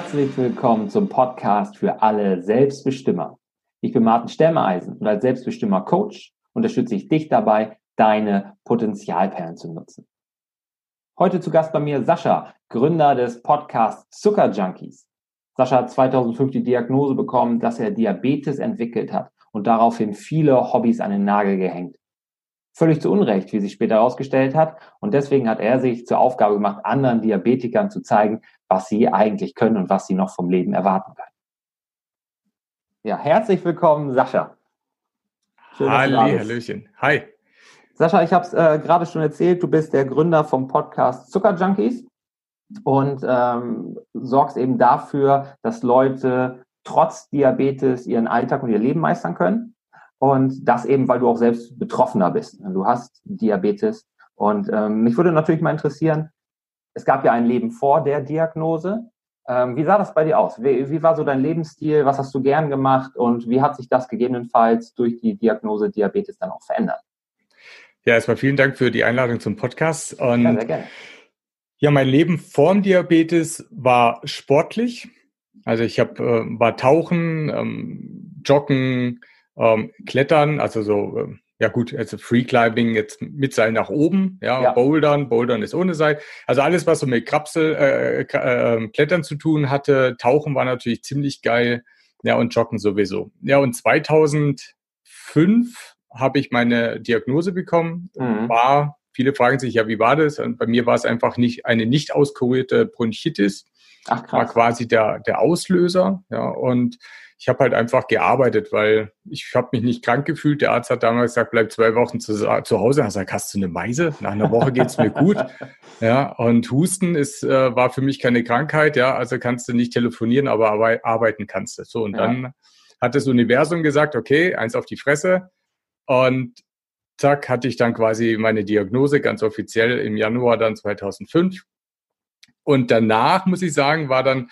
Herzlich willkommen zum Podcast für alle Selbstbestimmer. Ich bin Martin Stemmeisen und als Selbstbestimmer Coach unterstütze ich dich dabei, deine Potenzialperlen zu nutzen. Heute zu Gast bei mir Sascha, Gründer des Podcasts Zucker Junkies. Sascha hat 2005 die Diagnose bekommen, dass er Diabetes entwickelt hat und daraufhin viele Hobbys an den Nagel gehängt. Völlig zu Unrecht, wie sich später herausgestellt hat. Und deswegen hat er sich zur Aufgabe gemacht, anderen Diabetikern zu zeigen, was sie eigentlich können und was sie noch vom Leben erwarten können. Ja, herzlich willkommen, Sascha. Schön, Halli, Hallöchen. Hi. Sascha, ich habe es äh, gerade schon erzählt, du bist der Gründer vom Podcast Zucker Junkies und ähm, sorgst eben dafür, dass Leute trotz Diabetes ihren Alltag und ihr Leben meistern können. Und das eben, weil du auch selbst Betroffener bist. Du hast Diabetes. Und ähm, mich würde natürlich mal interessieren, es gab ja ein Leben vor der Diagnose. Ähm, wie sah das bei dir aus? Wie, wie, war so dein Lebensstil? Was hast du gern gemacht? Und wie hat sich das gegebenenfalls durch die Diagnose Diabetes dann auch verändert? Ja, erstmal vielen Dank für die Einladung zum Podcast. Und ja, sehr gerne. Ja, mein Leben vorm Diabetes war sportlich. Also ich hab, äh, war Tauchen, ähm, Joggen, ähm, Klettern, also so, äh, ja gut, also Free Climbing jetzt mit Seil nach oben, ja, ja, Bouldern, Bouldern ist ohne Seil. Also alles, was so mit Krapsel, äh, äh, Klettern zu tun hatte, Tauchen war natürlich ziemlich geil, ja, und Joggen sowieso. Ja, und 2005 habe ich meine Diagnose bekommen, mhm. war, viele fragen sich, ja, wie war das? Und bei mir war es einfach nicht eine nicht auskurierte Bronchitis, Ach, krass. war quasi der, der Auslöser, ja, und ich habe halt einfach gearbeitet, weil ich habe mich nicht krank gefühlt. Der Arzt hat damals gesagt, bleib zwei Wochen zu, zu Hause. Er hat gesagt, hast du eine Meise? Nach einer Woche geht's mir gut. Ja, und Husten ist, äh, war für mich keine Krankheit. Ja, also kannst du nicht telefonieren, aber arbeiten kannst du. So, und ja. dann hat das Universum gesagt, okay, eins auf die Fresse. Und zack, hatte ich dann quasi meine Diagnose ganz offiziell im Januar dann 2005. Und danach, muss ich sagen, war dann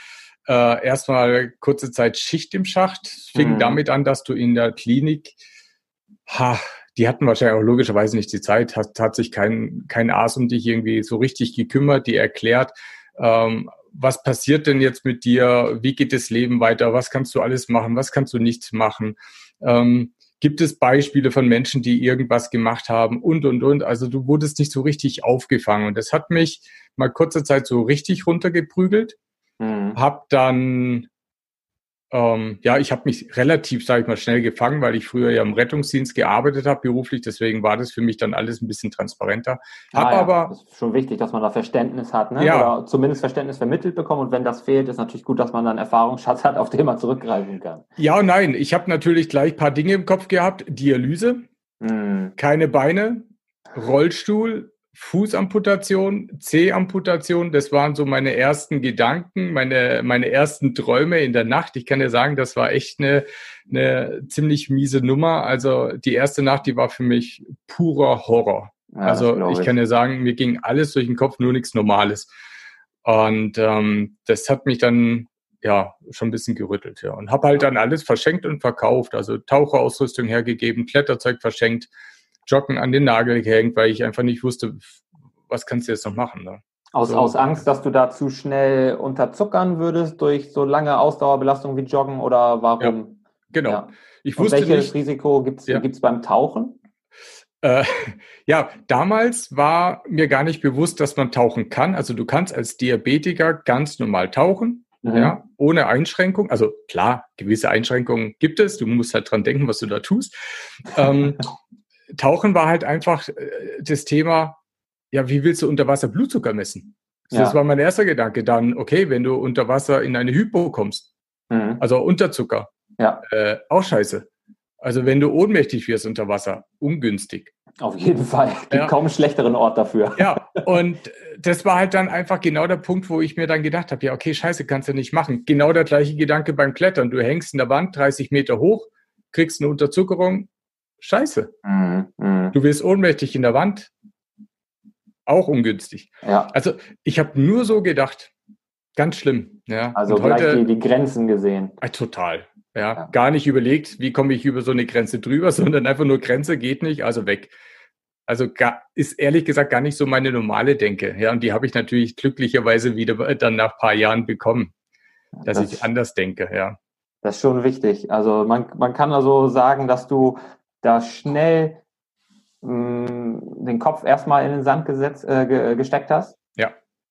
äh, erstmal kurze Zeit Schicht im Schacht. Es fing mhm. damit an, dass du in der Klinik, ha, die hatten wahrscheinlich auch logischerweise nicht die Zeit, hat, hat sich kein, kein Arzt um dich irgendwie so richtig gekümmert, die erklärt, ähm, was passiert denn jetzt mit dir, wie geht das Leben weiter, was kannst du alles machen, was kannst du nicht machen. Ähm, gibt es Beispiele von Menschen, die irgendwas gemacht haben und, und, und. Also du wurdest nicht so richtig aufgefangen. Und das hat mich mal kurze Zeit so richtig runtergeprügelt. Mhm. Hab dann, ähm, ja, ich habe mich relativ, sage ich mal, schnell gefangen, weil ich früher ja im Rettungsdienst gearbeitet habe beruflich. Deswegen war das für mich dann alles ein bisschen transparenter. Hab ah, ja. aber das ist schon wichtig, dass man da Verständnis hat, ne? Ja. oder zumindest Verständnis vermittelt bekommt. Und wenn das fehlt, ist natürlich gut, dass man dann Erfahrungsschatz hat, auf den man zurückgreifen kann. Ja nein. Ich habe natürlich gleich paar Dinge im Kopf gehabt. Dialyse, mhm. keine Beine, Rollstuhl, Fußamputation, C-Amputation, das waren so meine ersten Gedanken, meine, meine ersten Träume in der Nacht. Ich kann dir sagen, das war echt eine, eine ziemlich miese Nummer. Also die erste Nacht, die war für mich purer Horror. Ja, also ich, ich kann dir sagen, mir ging alles durch den Kopf, nur nichts Normales. Und ähm, das hat mich dann ja schon ein bisschen gerüttelt. Ja. Und habe halt dann alles verschenkt und verkauft. Also Taucherausrüstung hergegeben, Kletterzeug verschenkt Joggen an den Nagel gehängt, weil ich einfach nicht wusste, was kannst du jetzt noch machen. Ne? Aus, so. aus Angst, dass du da zu schnell unterzuckern würdest durch so lange Ausdauerbelastung wie Joggen oder warum? Ja, genau. Ja. Ich wusste Und welches nicht, Risiko gibt es ja. beim Tauchen? Äh, ja, damals war mir gar nicht bewusst, dass man tauchen kann. Also du kannst als Diabetiker ganz normal tauchen, mhm. ja, ohne Einschränkung. Also klar, gewisse Einschränkungen gibt es. Du musst halt dran denken, was du da tust. ähm, Tauchen war halt einfach äh, das Thema, ja, wie willst du unter Wasser Blutzucker messen? ja. Das war mein erster Gedanke. Dann, okay, wenn du unter Wasser in eine Hypo kommst, mhm. also Unterzucker, ja. äh, auch scheiße. Also wenn du ohnmächtig wirst unter Wasser, ungünstig. Auf jeden Fall. Gibt ja. kaum einen schlechteren Ort dafür. Ja, und das war halt dann einfach genau der Punkt, wo ich mir dann gedacht habe, ja, okay, scheiße, kannst du nicht machen. Genau der gleiche Gedanke beim Klettern. Du hängst in der Wand 30 Meter hoch, kriegst eine Unterzuckerung, scheiße. Mhm, mh. Du wirst ohnmächtig in der Wand. Auch ungünstig. Ja. Also ich habe nur so gedacht, ganz schlimm. Ja. Also Und gleich heute, die, die, Grenzen gesehen. Äh, total. Ja. ja. Gar nicht überlegt, wie komme ich über so eine Grenze drüber, sondern einfach nur Grenze geht nicht, also weg. Also gar, ist ehrlich gesagt gar nicht so meine normale Denke. Ja, und die habe ich natürlich glücklicherweise wieder dann nach ein paar Jahren bekommen. dass das, ich anders denke, ja. Das ist schon wichtig. Also man, man kann also sagen, dass du da schnell mh, mm, den Kopf erstmal in den Sand gesetzt, äh, gesteckt hast. Ja.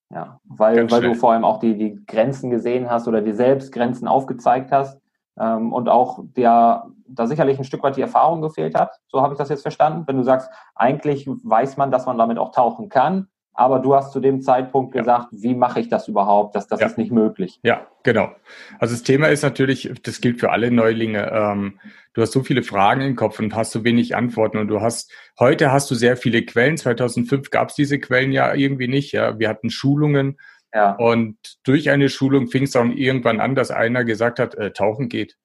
Ja, weil, weil du vor allem auch die, die Grenzen gesehen hast oder dir selbst Grenzen aufgezeigt hast ähm, und auch der da sicherlich ein Stück weit die Erfahrung gefehlt hat. So habe ich das jetzt verstanden. Wenn du sagst, eigentlich weiß man, dass man damit auch tauchen kann, aber du hast zu dem Zeitpunkt ja. gesagt, wie mache ich das überhaupt? Das, das ja. ist nicht möglich. Ja, genau. Also das Thema ist natürlich, das gilt für alle Neulinge. Ähm, du hast so viele Fragen im Kopf und hast so wenig Antworten und du hast, heute hast du sehr viele Quellen. 2005 gab es diese Quellen ja irgendwie nicht. Ja, wir hatten Schulungen. Ja. Und durch eine Schulung fing es dann irgendwann an, dass einer gesagt hat, äh, tauchen geht.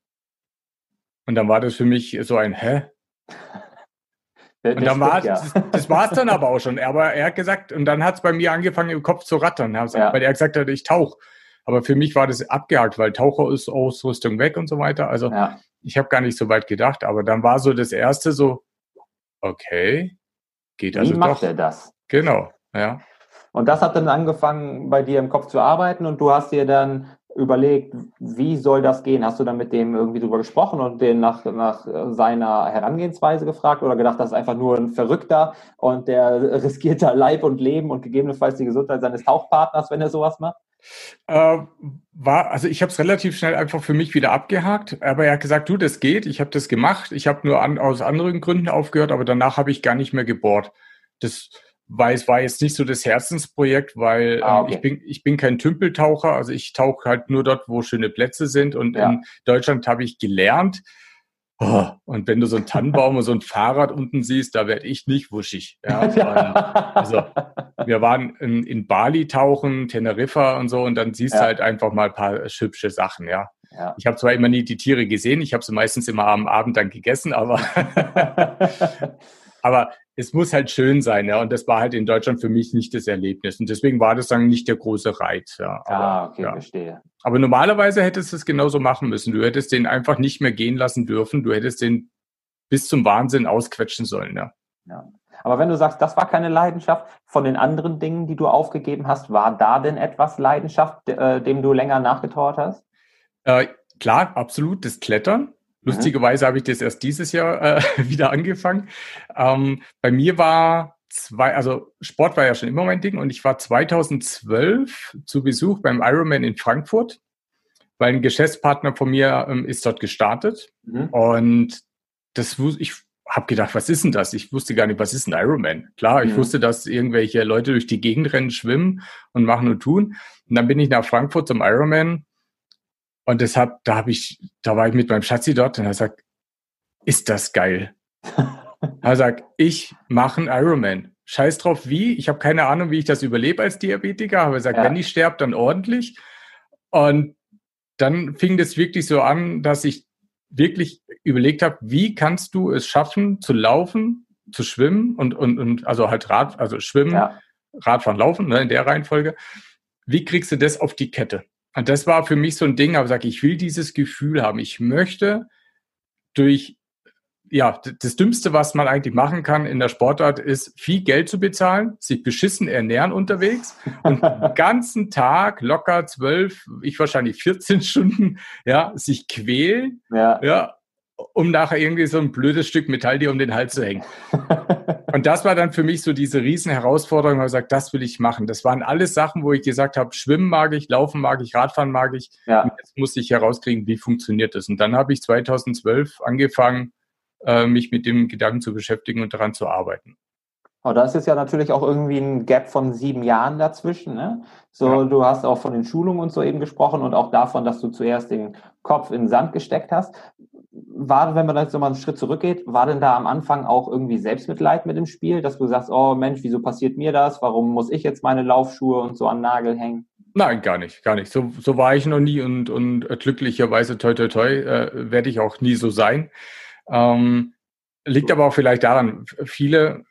Und dann war das für mich so ein Hä? Und dann war, ja. das, das war es dann aber auch schon. Aber er hat gesagt, und dann hat es bei mir angefangen, im Kopf zu rattern, ja. weil er gesagt hat, ich tauche. Aber für mich war das abgehakt, weil Taucher ist Ausrüstung weg und so weiter. Also ja. ich habe gar nicht so weit gedacht. Aber dann war so das erste so, okay, geht also Wie macht doch. er das? Genau, ja. Und das hat dann angefangen, bei dir im Kopf zu arbeiten und du hast dir dann überlegt, wie soll das gehen? Hast du dann mit dem irgendwie drüber gesprochen und den nach, nach seiner Herangehensweise gefragt oder gedacht, das ist einfach nur ein Verrückter und der riskiert da Leib und Leben und gegebenenfalls die Gesundheit seines Tauchpartners, wenn er sowas macht? Äh, war, also ich habe es relativ schnell einfach für mich wieder abgehakt, aber er hat gesagt, du, das geht, ich habe das gemacht, ich habe nur an, aus anderen Gründen aufgehört, aber danach habe ich gar nicht mehr gebohrt. Das weil es war jetzt nicht so das Herzensprojekt, weil ah, ähm, okay. ich bin ich bin kein Tümpeltaucher, also ich tauche halt nur dort, wo schöne Plätze sind und ja. in Deutschland habe ich gelernt. Oh, und wenn du so einen Tannenbaum und so ein Fahrrad unten siehst, da werde ich nicht wuschig. Ja, also wir waren in, in, Bali tauchen, Teneriffa und so, und dann siehst ja. du halt einfach mal ein paar hübsche Sachen, ja. ja. Ich habe zwar immer nie die Tiere gesehen, ich habe sie meistens immer am Abend dann gegessen, aber aber es muss halt schön sein, ja. Und das war halt in Deutschland für mich nicht das Erlebnis. Und deswegen war das dann nicht der große Reiz. Ja. Aber, ah, okay, ja. verstehe. Aber normalerweise hättest du es genauso machen müssen. Du hättest den einfach nicht mehr gehen lassen dürfen. Du hättest den bis zum Wahnsinn ausquetschen sollen, ja. ja. Aber wenn du sagst, das war keine Leidenschaft, von den anderen Dingen, die du aufgegeben hast, war da denn etwas Leidenschaft, äh, dem du länger nachgetrauert hast? Äh, klar, absolut, das Klettern. Lustigerweise habe ich das erst dieses Jahr äh, wieder angefangen. Ähm, bei mir war zwei, also Sport war ja schon immer mein Ding und ich war 2012 zu Besuch beim Ironman in Frankfurt, weil ein Geschäftspartner von mir ähm, ist dort gestartet mhm. und das ich habe gedacht, was ist denn das? Ich wusste gar nicht, was ist ein Ironman? Klar, ich mhm. wusste, dass irgendwelche Leute durch die Gegend rennen, schwimmen und machen und tun. Und dann bin ich nach Frankfurt zum Ironman und deshalb, da habe ich, da war ich mit meinem Schatzi dort und er sagt, ist das geil? er sagt, ich mache einen Ironman. Scheiß drauf wie, ich habe keine Ahnung, wie ich das überlebe als Diabetiker, aber er sagt, ja. wenn ich sterbe, dann ordentlich. Und dann fing das wirklich so an, dass ich wirklich überlegt habe, wie kannst du es schaffen, zu laufen, zu schwimmen und, und, und also halt Rad, also schwimmen, ja. Radfahren, laufen, ne, in der Reihenfolge. Wie kriegst du das auf die Kette? Und das war für mich so ein Ding, aber sag, ich will dieses Gefühl haben. Ich möchte durch, ja, das Dümmste, was man eigentlich machen kann in der Sportart, ist viel Geld zu bezahlen, sich beschissen ernähren unterwegs und den ganzen Tag locker zwölf, ich wahrscheinlich 14 Stunden, ja, sich quälen, ja, ja um nachher irgendwie so ein blödes Stück Metall dir um den Hals zu hängen. Und das war dann für mich so diese riesen Herausforderung, wo ich gesagt, das will ich machen. Das waren alles Sachen, wo ich gesagt habe, Schwimmen mag ich, Laufen mag ich, Radfahren mag ich. Ja. Und jetzt musste ich herauskriegen, wie funktioniert das. Und dann habe ich 2012 angefangen, äh, mich mit dem Gedanken zu beschäftigen und daran zu arbeiten. Aber da ist jetzt ja natürlich auch irgendwie ein Gap von sieben Jahren dazwischen. Ne? So, ja. du hast auch von den Schulungen und so eben gesprochen und auch davon, dass du zuerst den Kopf in den Sand gesteckt hast war, wenn man jetzt nochmal einen Schritt zurückgeht, war denn da am Anfang auch irgendwie Selbstmitleid mit dem Spiel, dass du sagst, oh Mensch, wieso passiert mir das? Warum muss ich jetzt meine Laufschuhe und so an Nagel hängen? Nein, gar nicht, gar nicht. So, so war ich noch nie und, und glücklicherweise, toi, toi, toi, äh, werde ich auch nie so sein. Ähm, liegt aber auch vielleicht daran, viele,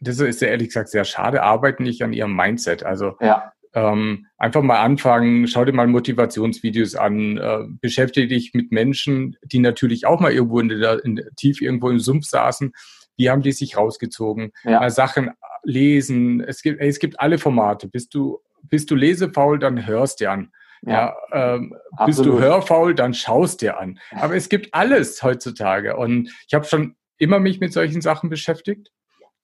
das ist ja ehrlich gesagt sehr schade, arbeiten nicht an ihrem Mindset. Also ja. Ähm, einfach mal anfangen, schau dir mal Motivationsvideos an, äh, beschäftige dich mit Menschen, die natürlich auch mal irgendwo in der, in, tief irgendwo im Sumpf saßen. Wie haben die sich rausgezogen? Ja. Mal Sachen lesen. Es gibt, es gibt alle Formate. Bist du, bist du lesefaul, dann hörst dir an. Ja, ja ähm, bist du hörfaul, dann schaust dir an. Aber es gibt alles heutzutage und ich habe schon immer mich mit solchen Sachen beschäftigt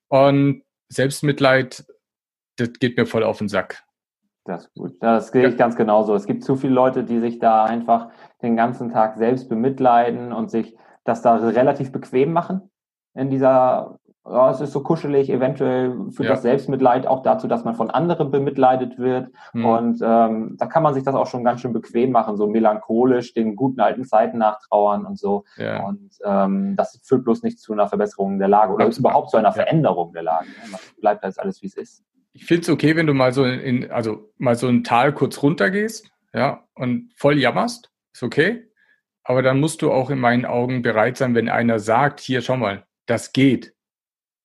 und Selbstmitleid, das geht mir voll auf den Sack. Das ist gut. Das sehe ich ganz genauso. Es gibt zu viele Leute, die sich da einfach den ganzen Tag selbst bemitleiden und sich das da relativ bequem machen in dieser ja, es ist so kuschelig, eventuell führt ja. das Selbstmitleid auch dazu, dass man von anderen bemitleidet wird. Mhm. Und ähm, da kann man sich das auch schon ganz schön bequem machen, so melancholisch den guten alten Zeiten nachtrauern und so. Ja. Und ähm, das führt bloß nicht zu einer Verbesserung der Lage oder ja. überhaupt zu einer Veränderung der Lage. Ne? Bleibt alles, wie es ist. Ich finde es okay, wenn du mal so in, also mal so ein Tal kurz runtergehst, ja, und voll jammerst. Ist okay. Aber dann musst du auch in meinen Augen bereit sein, wenn einer sagt, hier, schau mal, das geht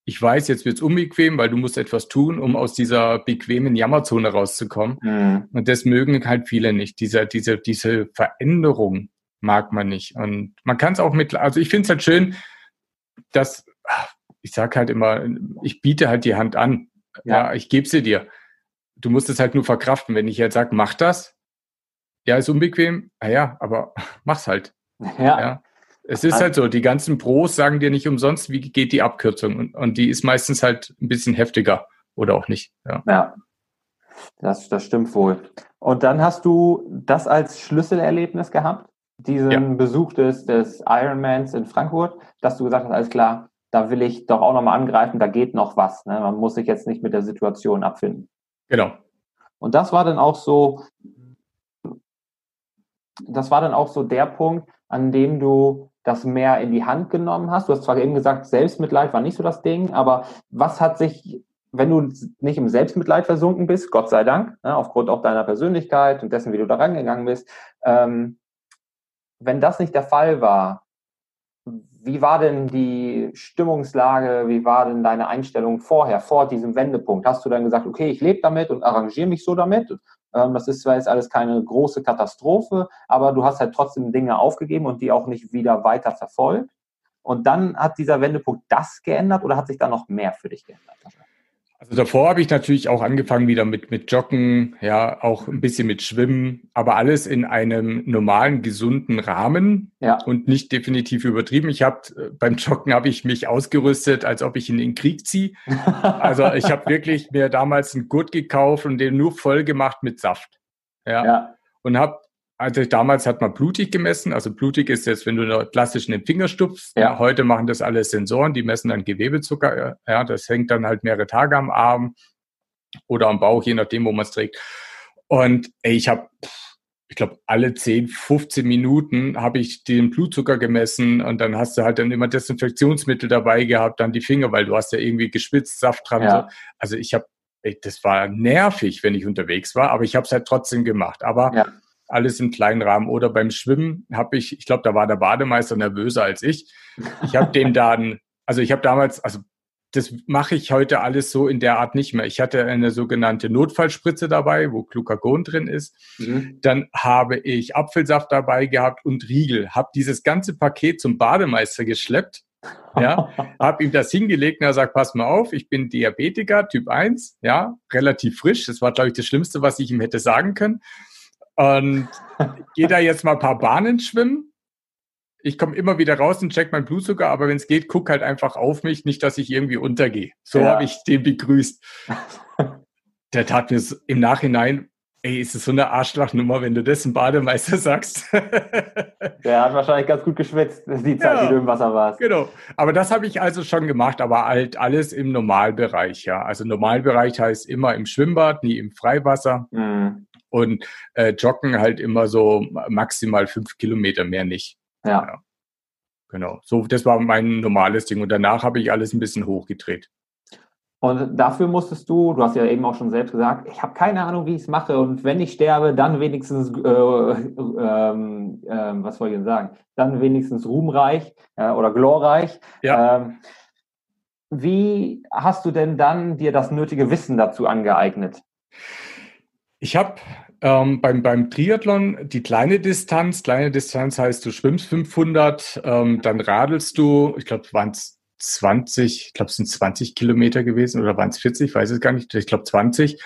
ich weiß, jetzt wird's unbequem, weil du musst etwas tun, um aus dieser bequemen Jammerzone rauszukommen. Mhm. Und das mögen halt viele nicht. Diese, diese, diese Veränderung mag man nicht. Und man kann es auch mit, also ich finde es halt schön, dass, ich sag halt immer, ich biete halt die Hand an. Ja, ja ich gebe sie dir. Du musst es halt nur verkraften. Wenn ich jetzt sage, mach das, ja, ist unbequem, ah ja, aber mach's halt. Ja. ja. Es ist halt so, die ganzen Pros sagen dir nicht umsonst, wie geht die Abkürzung. Und, und die ist meistens halt ein bisschen heftiger oder auch nicht. Ja, ja. Das, das stimmt wohl. Und dann hast du das als Schlüsselerlebnis gehabt, diesen ja. Besuch des, des Ironmans in Frankfurt, dass du gesagt hast, alles klar, da will ich doch auch nochmal angreifen, da geht noch was. Ne? Man muss sich jetzt nicht mit der Situation abfinden. Genau. Und das war dann auch so, das war dann auch so der Punkt, an dem du das mehr in die Hand genommen hast? Du hast zwar eben gesagt, Selbstmitleid war nicht so das Ding, aber was hat sich, wenn du nicht im Selbstmitleid versunken bist, Gott sei Dank, ne, aufgrund auch deiner Persönlichkeit und dessen, wie du da rangegangen bist, ähm, wenn das nicht der Fall war, wie war denn die Stimmungslage, wie war denn deine Einstellung vorher, vor diesem Wendepunkt? Hast du dann gesagt, okay, ich lebe damit und arrangiere mich so damit? Ähm, das ist zwar jetzt alles keine große Katastrophe, aber du hast halt trotzdem Dinge aufgegeben und die auch nicht wieder weiter verfolgt. Und dann hat dieser Wendepunkt das geändert oder hat sich da noch mehr für dich geändert? Also davor habe ich natürlich auch angefangen wieder mit, mit Joggen, ja, auch ein bisschen mit Schwimmen, aber alles in einem normalen, gesunden Rahmen ja. und nicht definitiv übertrieben. Ich habe äh, beim Joggen habe ich mich ausgerüstet, als ob ich in den Krieg ziehe. Also ich habe wirklich mir damals einen Gurt gekauft und den nur voll gemacht mit Saft. Ja. ja. Und habe also damals hat man blutig gemessen. Also blutig ist jetzt, wenn du klassisch in den Finger stupfst. Ja. Heute machen das alle Sensoren, die messen dann Gewebezucker. Ja, das hängt dann halt mehrere Tage am Arm oder am Bauch, je nachdem, wo man es trägt. Und ey, ich habe, ich glaube, alle 10, 15 Minuten habe ich den Blutzucker gemessen und dann hast du halt dann immer Desinfektionsmittel dabei gehabt, dann die Finger, weil du hast ja irgendwie geschwitzt, Saft dran. Ja. So. Also ich habe, das war nervig, wenn ich unterwegs war, aber ich habe es halt trotzdem gemacht. Aber ja alles im kleinen Rahmen. Oder beim Schwimmen habe ich, ich glaube, da war der Bademeister nervöser als ich. Ich habe dem dann, also ich habe damals, also das mache ich heute alles so in der Art nicht mehr. Ich hatte eine sogenannte Notfallspritze dabei, wo Glucagon drin ist. Mhm. Dann habe ich Apfelsaft dabei gehabt und Riegel. Habe dieses ganze Paket zum Bademeister geschleppt. Ja, habe ihm das hingelegt und er sagt, pass mal auf, ich bin Diabetiker, Typ 1, ja, relativ frisch. Das war, glaube ich, das Schlimmste, was ich ihm hätte sagen können. Und gehe da jetzt mal ein paar Bahnen schwimmen. Ich komme immer wieder raus und check mein Blutzucker, aber wenn es geht, guck halt einfach auf mich, nicht, dass ich irgendwie untergehe. So ja. habe ich den begrüßt. Der tat mir im Nachhinein, ey, ist es so eine Arschlachnummer, wenn du das im Bademeister sagst. Der hat wahrscheinlich ganz gut geschwitzt, die Zeit, ja, die du im Wasser warst. Genau. Aber das habe ich also schon gemacht, aber halt alles im Normalbereich, ja. Also Normalbereich heißt immer im Schwimmbad, nie im Freiwasser. Mhm und äh, joggen halt immer so maximal fünf Kilometer, mehr nicht. Ja. ja. Genau. So, das war mein normales Ding. Und danach habe ich alles ein bisschen hochgedreht. Und dafür musstest du, du hast ja eben auch schon selbst gesagt, ich habe keine Ahnung, wie ich es mache. Und wenn ich sterbe, dann wenigstens, äh, ähm, äh, was soll ich denn sagen, dann wenigstens ruhmreich äh, oder glorreich. Ja. Ähm, wie hast du denn dann dir das nötige Wissen dazu angeeignet? Ich habe ähm, beim, beim Triathlon die kleine Distanz, kleine Distanz heißt, du schwimmst 500, ähm, dann radelst du, ich glaube, waren es 20, ich glaube, es sind 20 Kilometer gewesen oder waren es 40, ich weiß es gar nicht, ich glaube 20.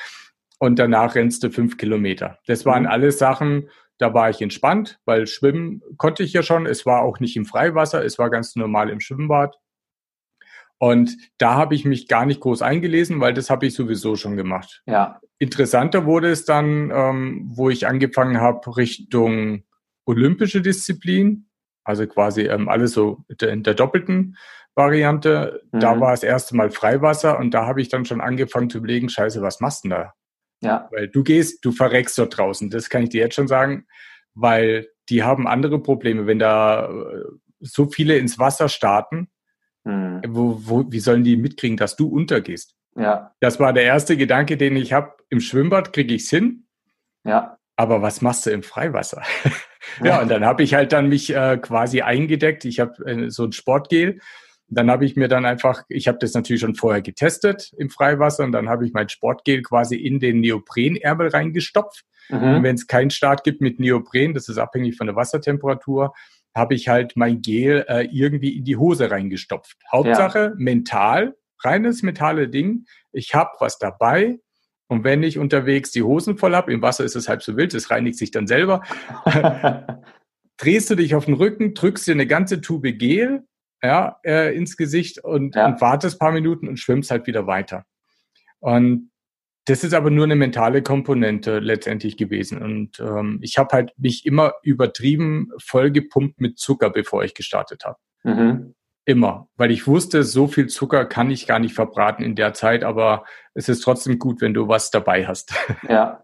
und danach rennst du fünf Kilometer. Das waren mhm. alles Sachen, da war ich entspannt, weil schwimmen konnte ich ja schon. Es war auch nicht im Freiwasser, es war ganz normal im Schwimmbad. Und da habe ich mich gar nicht groß eingelesen, weil das habe ich sowieso schon gemacht. Ja. Interessanter wurde es dann, ähm, wo ich angefangen habe Richtung olympische Disziplin, also quasi ähm, alles so in der doppelten Variante. Mhm. Da war das erste Mal Freiwasser und da habe ich dann schon angefangen zu überlegen, scheiße, was machst du denn da? Ja. Weil du gehst, du verreckst dort draußen. Das kann ich dir jetzt schon sagen, weil die haben andere Probleme. Wenn da äh, so viele ins Wasser starten, hm. wo, wo, wie sollen die mitkriegen, dass du untergehst? Ja. Das war der erste Gedanke, den ich habe. Im Schwimmbad kriege ich es hin. Ja. Aber was machst du im Freiwasser? ja, ja, und dann habe ich halt dann mich äh, quasi eingedeckt. Ich habe äh, so ein Sportgel dann habe ich mir dann einfach, ich habe das natürlich schon vorher getestet im Freiwasser und dann habe ich mein Sportgel quasi in den Neoprenärmel reingestopft. Mhm. Und wenn es keinen Start gibt mit Neopren, das ist abhängig von der Wassertemperatur, habe ich halt mein Gel äh, irgendwie in die Hose reingestopft. Hauptsache ja. mental, reines mentale Ding. Ich habe was dabei, und wenn ich unterwegs die Hosen voll habe, im Wasser ist es halb so wild, es reinigt sich dann selber, drehst du dich auf den Rücken, drückst dir eine ganze Tube Gel ja, äh, ins Gesicht und, ja. und wartest paar Minuten und schwimmst halt wieder weiter. Und das ist aber nur eine mentale Komponente letztendlich gewesen. Und ähm, ich habe halt mich immer übertrieben vollgepumpt mit Zucker, bevor ich gestartet habe. Mhm. Immer. Weil ich wusste, so viel Zucker kann ich gar nicht verbraten in der Zeit, aber es ist trotzdem gut, wenn du was dabei hast. Ja,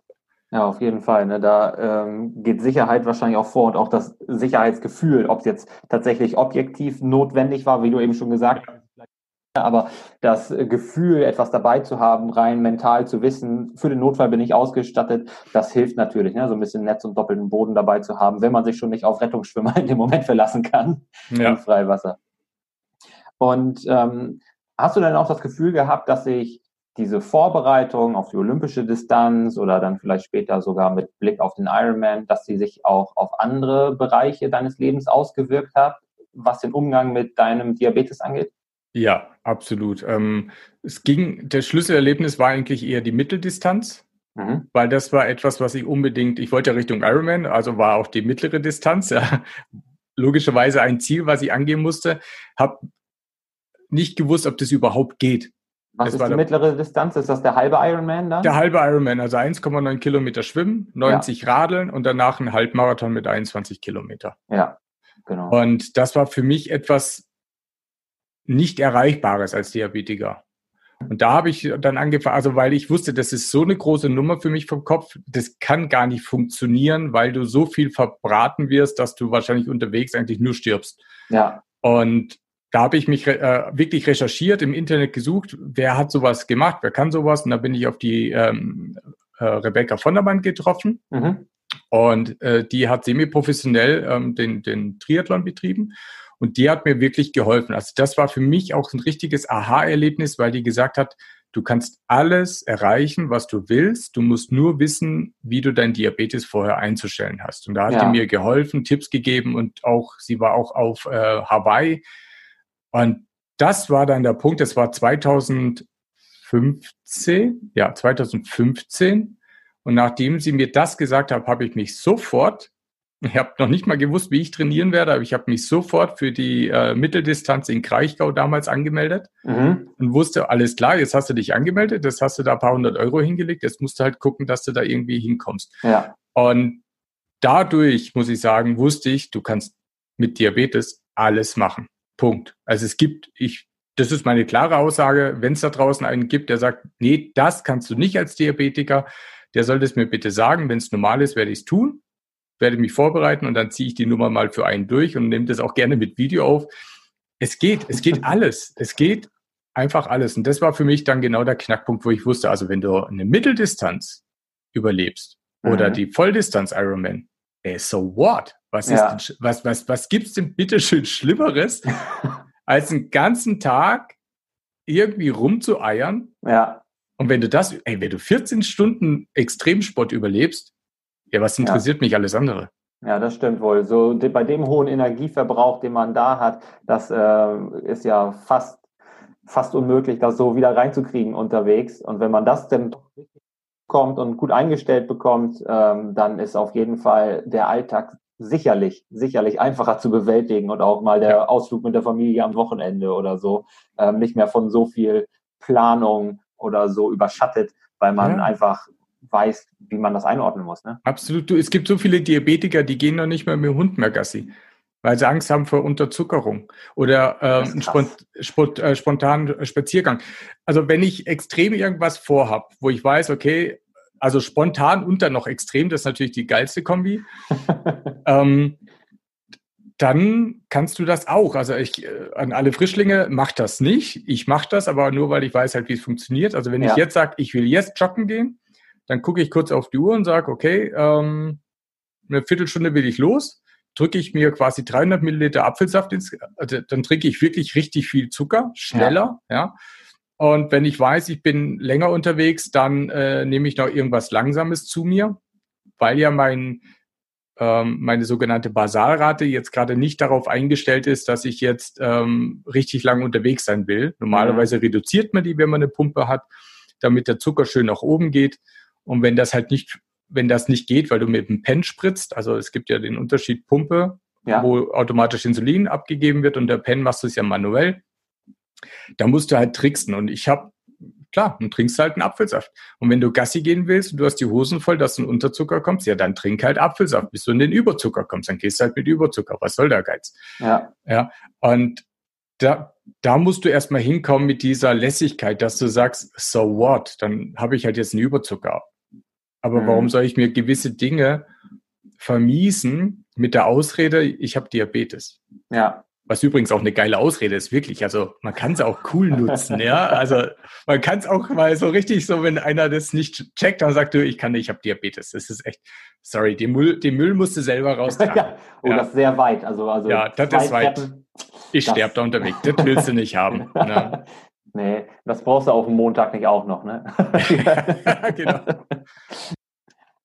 ja, auf jeden Fall. Ne? Da ähm, geht Sicherheit wahrscheinlich auch vor und auch das Sicherheitsgefühl, ob es jetzt tatsächlich objektiv notwendig war, wie du eben schon gesagt hast. Aber das Gefühl, etwas dabei zu haben, rein mental zu wissen, für den Notfall bin ich ausgestattet, das hilft natürlich, ne? so ein bisschen Netz und doppelten Boden dabei zu haben, wenn man sich schon nicht auf Rettungsschwimmer in dem Moment verlassen kann ja. im Freiwasser. Und ähm, hast du dann auch das Gefühl gehabt, dass sich diese Vorbereitung auf die olympische Distanz oder dann vielleicht später sogar mit Blick auf den Ironman, dass sie sich auch auf andere Bereiche deines Lebens ausgewirkt hat, was den Umgang mit deinem Diabetes angeht? Ja, absolut. Ähm, es ging, der Schlüsselerlebnis war eigentlich eher die Mitteldistanz, mhm. weil das war etwas, was ich unbedingt, ich wollte ja Richtung Ironman, also war auch die mittlere Distanz, ja, logischerweise ein Ziel, was ich angehen musste, habe nicht gewusst, ob das überhaupt geht. Was das ist die mittlere Distanz? Ist das der halbe Ironman dann? Der halbe Ironman, also 1,9 Kilometer schwimmen, 90 ja. Radeln und danach ein Halbmarathon mit 21 Kilometer. Ja, genau. Und das war für mich etwas nicht Erreichbares als Diabetiker. Und da habe ich dann angefangen, also weil ich wusste, das ist so eine große Nummer für mich vom Kopf, das kann gar nicht funktionieren, weil du so viel verbraten wirst, dass du wahrscheinlich unterwegs eigentlich nur stirbst. Ja. Und da habe ich mich äh, wirklich recherchiert, im Internet gesucht, wer hat sowas gemacht, wer kann sowas. Und da bin ich auf die ähm, äh, Rebecca von der Band getroffen. Mhm. Und äh, die hat semi-professionell ähm, den, den Triathlon betrieben. Und die hat mir wirklich geholfen. Also das war für mich auch ein richtiges Aha-Erlebnis, weil die gesagt hat, du kannst alles erreichen, was du willst. Du musst nur wissen, wie du dein Diabetes vorher einzustellen hast. Und da hat ja. die mir geholfen, Tipps gegeben und auch, sie war auch auf äh, Hawaii und das war dann der Punkt, das war 2015, ja, 2015. Und nachdem sie mir das gesagt hat, habe ich mich sofort, ich habe noch nicht mal gewusst, wie ich trainieren werde, aber ich habe mich sofort für die äh, Mitteldistanz in Kraichgau damals angemeldet mhm. und wusste, alles klar, jetzt hast du dich angemeldet, jetzt hast du da ein paar hundert Euro hingelegt, jetzt musst du halt gucken, dass du da irgendwie hinkommst. Ja. Und dadurch, muss ich sagen, wusste ich, du kannst mit Diabetes alles machen. Punkt. Also es gibt, ich, das ist meine klare Aussage, wenn es da draußen einen gibt, der sagt, nee, das kannst du nicht als Diabetiker, der soll das mir bitte sagen. Wenn es normal ist, werde ich es tun, werde mich vorbereiten und dann ziehe ich die Nummer mal für einen durch und nehme das auch gerne mit Video auf. Es geht, es geht alles. Es geht einfach alles. Und das war für mich dann genau der Knackpunkt, wo ich wusste, also wenn du eine Mitteldistanz überlebst oder mhm. die Volldistanz Ironman, ey, so what? Was, ja. ist denn, was, was, was gibt's denn bitte schön Schlimmeres, als einen ganzen Tag irgendwie rumzueiern? Ja. Und wenn du das, ey, wenn du 14 Stunden Extremsport überlebst, ja, was interessiert ja. mich alles andere? Ja, das stimmt wohl. So bei dem hohen Energieverbrauch, den man da hat, das äh, ist ja fast, fast unmöglich, das so wieder reinzukriegen unterwegs. Und wenn man das dann kommt und gut eingestellt bekommt, ähm, dann ist auf jeden Fall der Alltag sicherlich, sicherlich einfacher zu bewältigen und auch mal der. Ausflug mit der Familie am Wochenende oder so ähm, nicht mehr von so viel Planung oder so überschattet, weil man ja. einfach weiß, wie man das einordnen muss. Ne? Absolut. Du, es gibt so viele Diabetiker, die gehen noch nicht mehr mit dem Hund mehr Gassi, weil sie Angst haben vor Unterzuckerung oder ähm, einen Spont, Spont, äh, spontanen Spaziergang. Also wenn ich extrem irgendwas vorhab, wo ich weiß, okay, also spontan und dann noch extrem, das ist natürlich die geilste Kombi. ähm, dann kannst du das auch. Also ich äh, an alle Frischlinge macht das nicht. Ich mache das, aber nur weil ich weiß halt, wie es funktioniert. Also wenn ja. ich jetzt sage, ich will jetzt joggen gehen, dann gucke ich kurz auf die Uhr und sage, okay, ähm, eine Viertelstunde will ich los, drücke ich mir quasi 300 Milliliter Apfelsaft ins, also dann trinke ich wirklich richtig viel Zucker, schneller, ja. ja. Und wenn ich weiß, ich bin länger unterwegs, dann äh, nehme ich noch irgendwas Langsames zu mir, weil ja mein, ähm, meine sogenannte Basalrate jetzt gerade nicht darauf eingestellt ist, dass ich jetzt ähm, richtig lang unterwegs sein will. Normalerweise mhm. reduziert man die, wenn man eine Pumpe hat, damit der Zucker schön nach oben geht. Und wenn das halt nicht, wenn das nicht geht, weil du mit dem Pen spritzt, also es gibt ja den Unterschied Pumpe, ja. wo automatisch Insulin abgegeben wird und der Pen machst du es ja manuell da musst du halt tricksen. Und ich habe, klar, dann trinkst halt einen Apfelsaft. Und wenn du Gassi gehen willst und du hast die Hosen voll, dass du in Unterzucker kommst, ja, dann trink halt Apfelsaft, bis du in den Überzucker kommst. Dann gehst du halt mit Überzucker. Was soll der Geiz? Ja. Ja. Und da, da musst du erstmal hinkommen mit dieser Lässigkeit, dass du sagst, so what? Dann habe ich halt jetzt einen Überzucker. Aber mhm. warum soll ich mir gewisse Dinge vermiesen mit der Ausrede, ich habe Diabetes? Ja. Was übrigens auch eine geile Ausrede ist, wirklich. Also man kann es auch cool nutzen, ja. Also man kann es auch mal so richtig so, wenn einer das nicht checkt, dann sagt du, ich kann nicht, ich habe Diabetes. Das ist echt, sorry, den Müll, den Müll musst du selber raustragen. ja. Oh, ja. das ist sehr weit. Also, also ja, das ist weit. Treppen, ich sterbe da unterwegs. Das willst du nicht haben. Ne? nee, das brauchst du auf dem Montag nicht auch noch, ne? genau.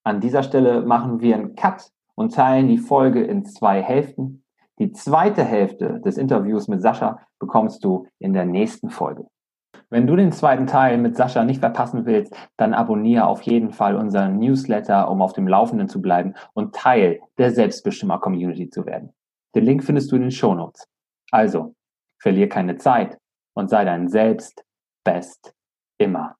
An dieser Stelle machen wir einen Cut und teilen die Folge in zwei Hälften. Die zweite Hälfte des Interviews mit Sascha bekommst du in der nächsten Folge. Wenn du den zweiten Teil mit Sascha nicht verpassen willst, dann abonniere auf jeden Fall unseren Newsletter, um auf dem Laufenden zu bleiben und Teil der Selbstbestimmer-Community zu werden. Den Link findest du in den Shownotes. Also, verlier keine Zeit und sei dein Selbst best immer.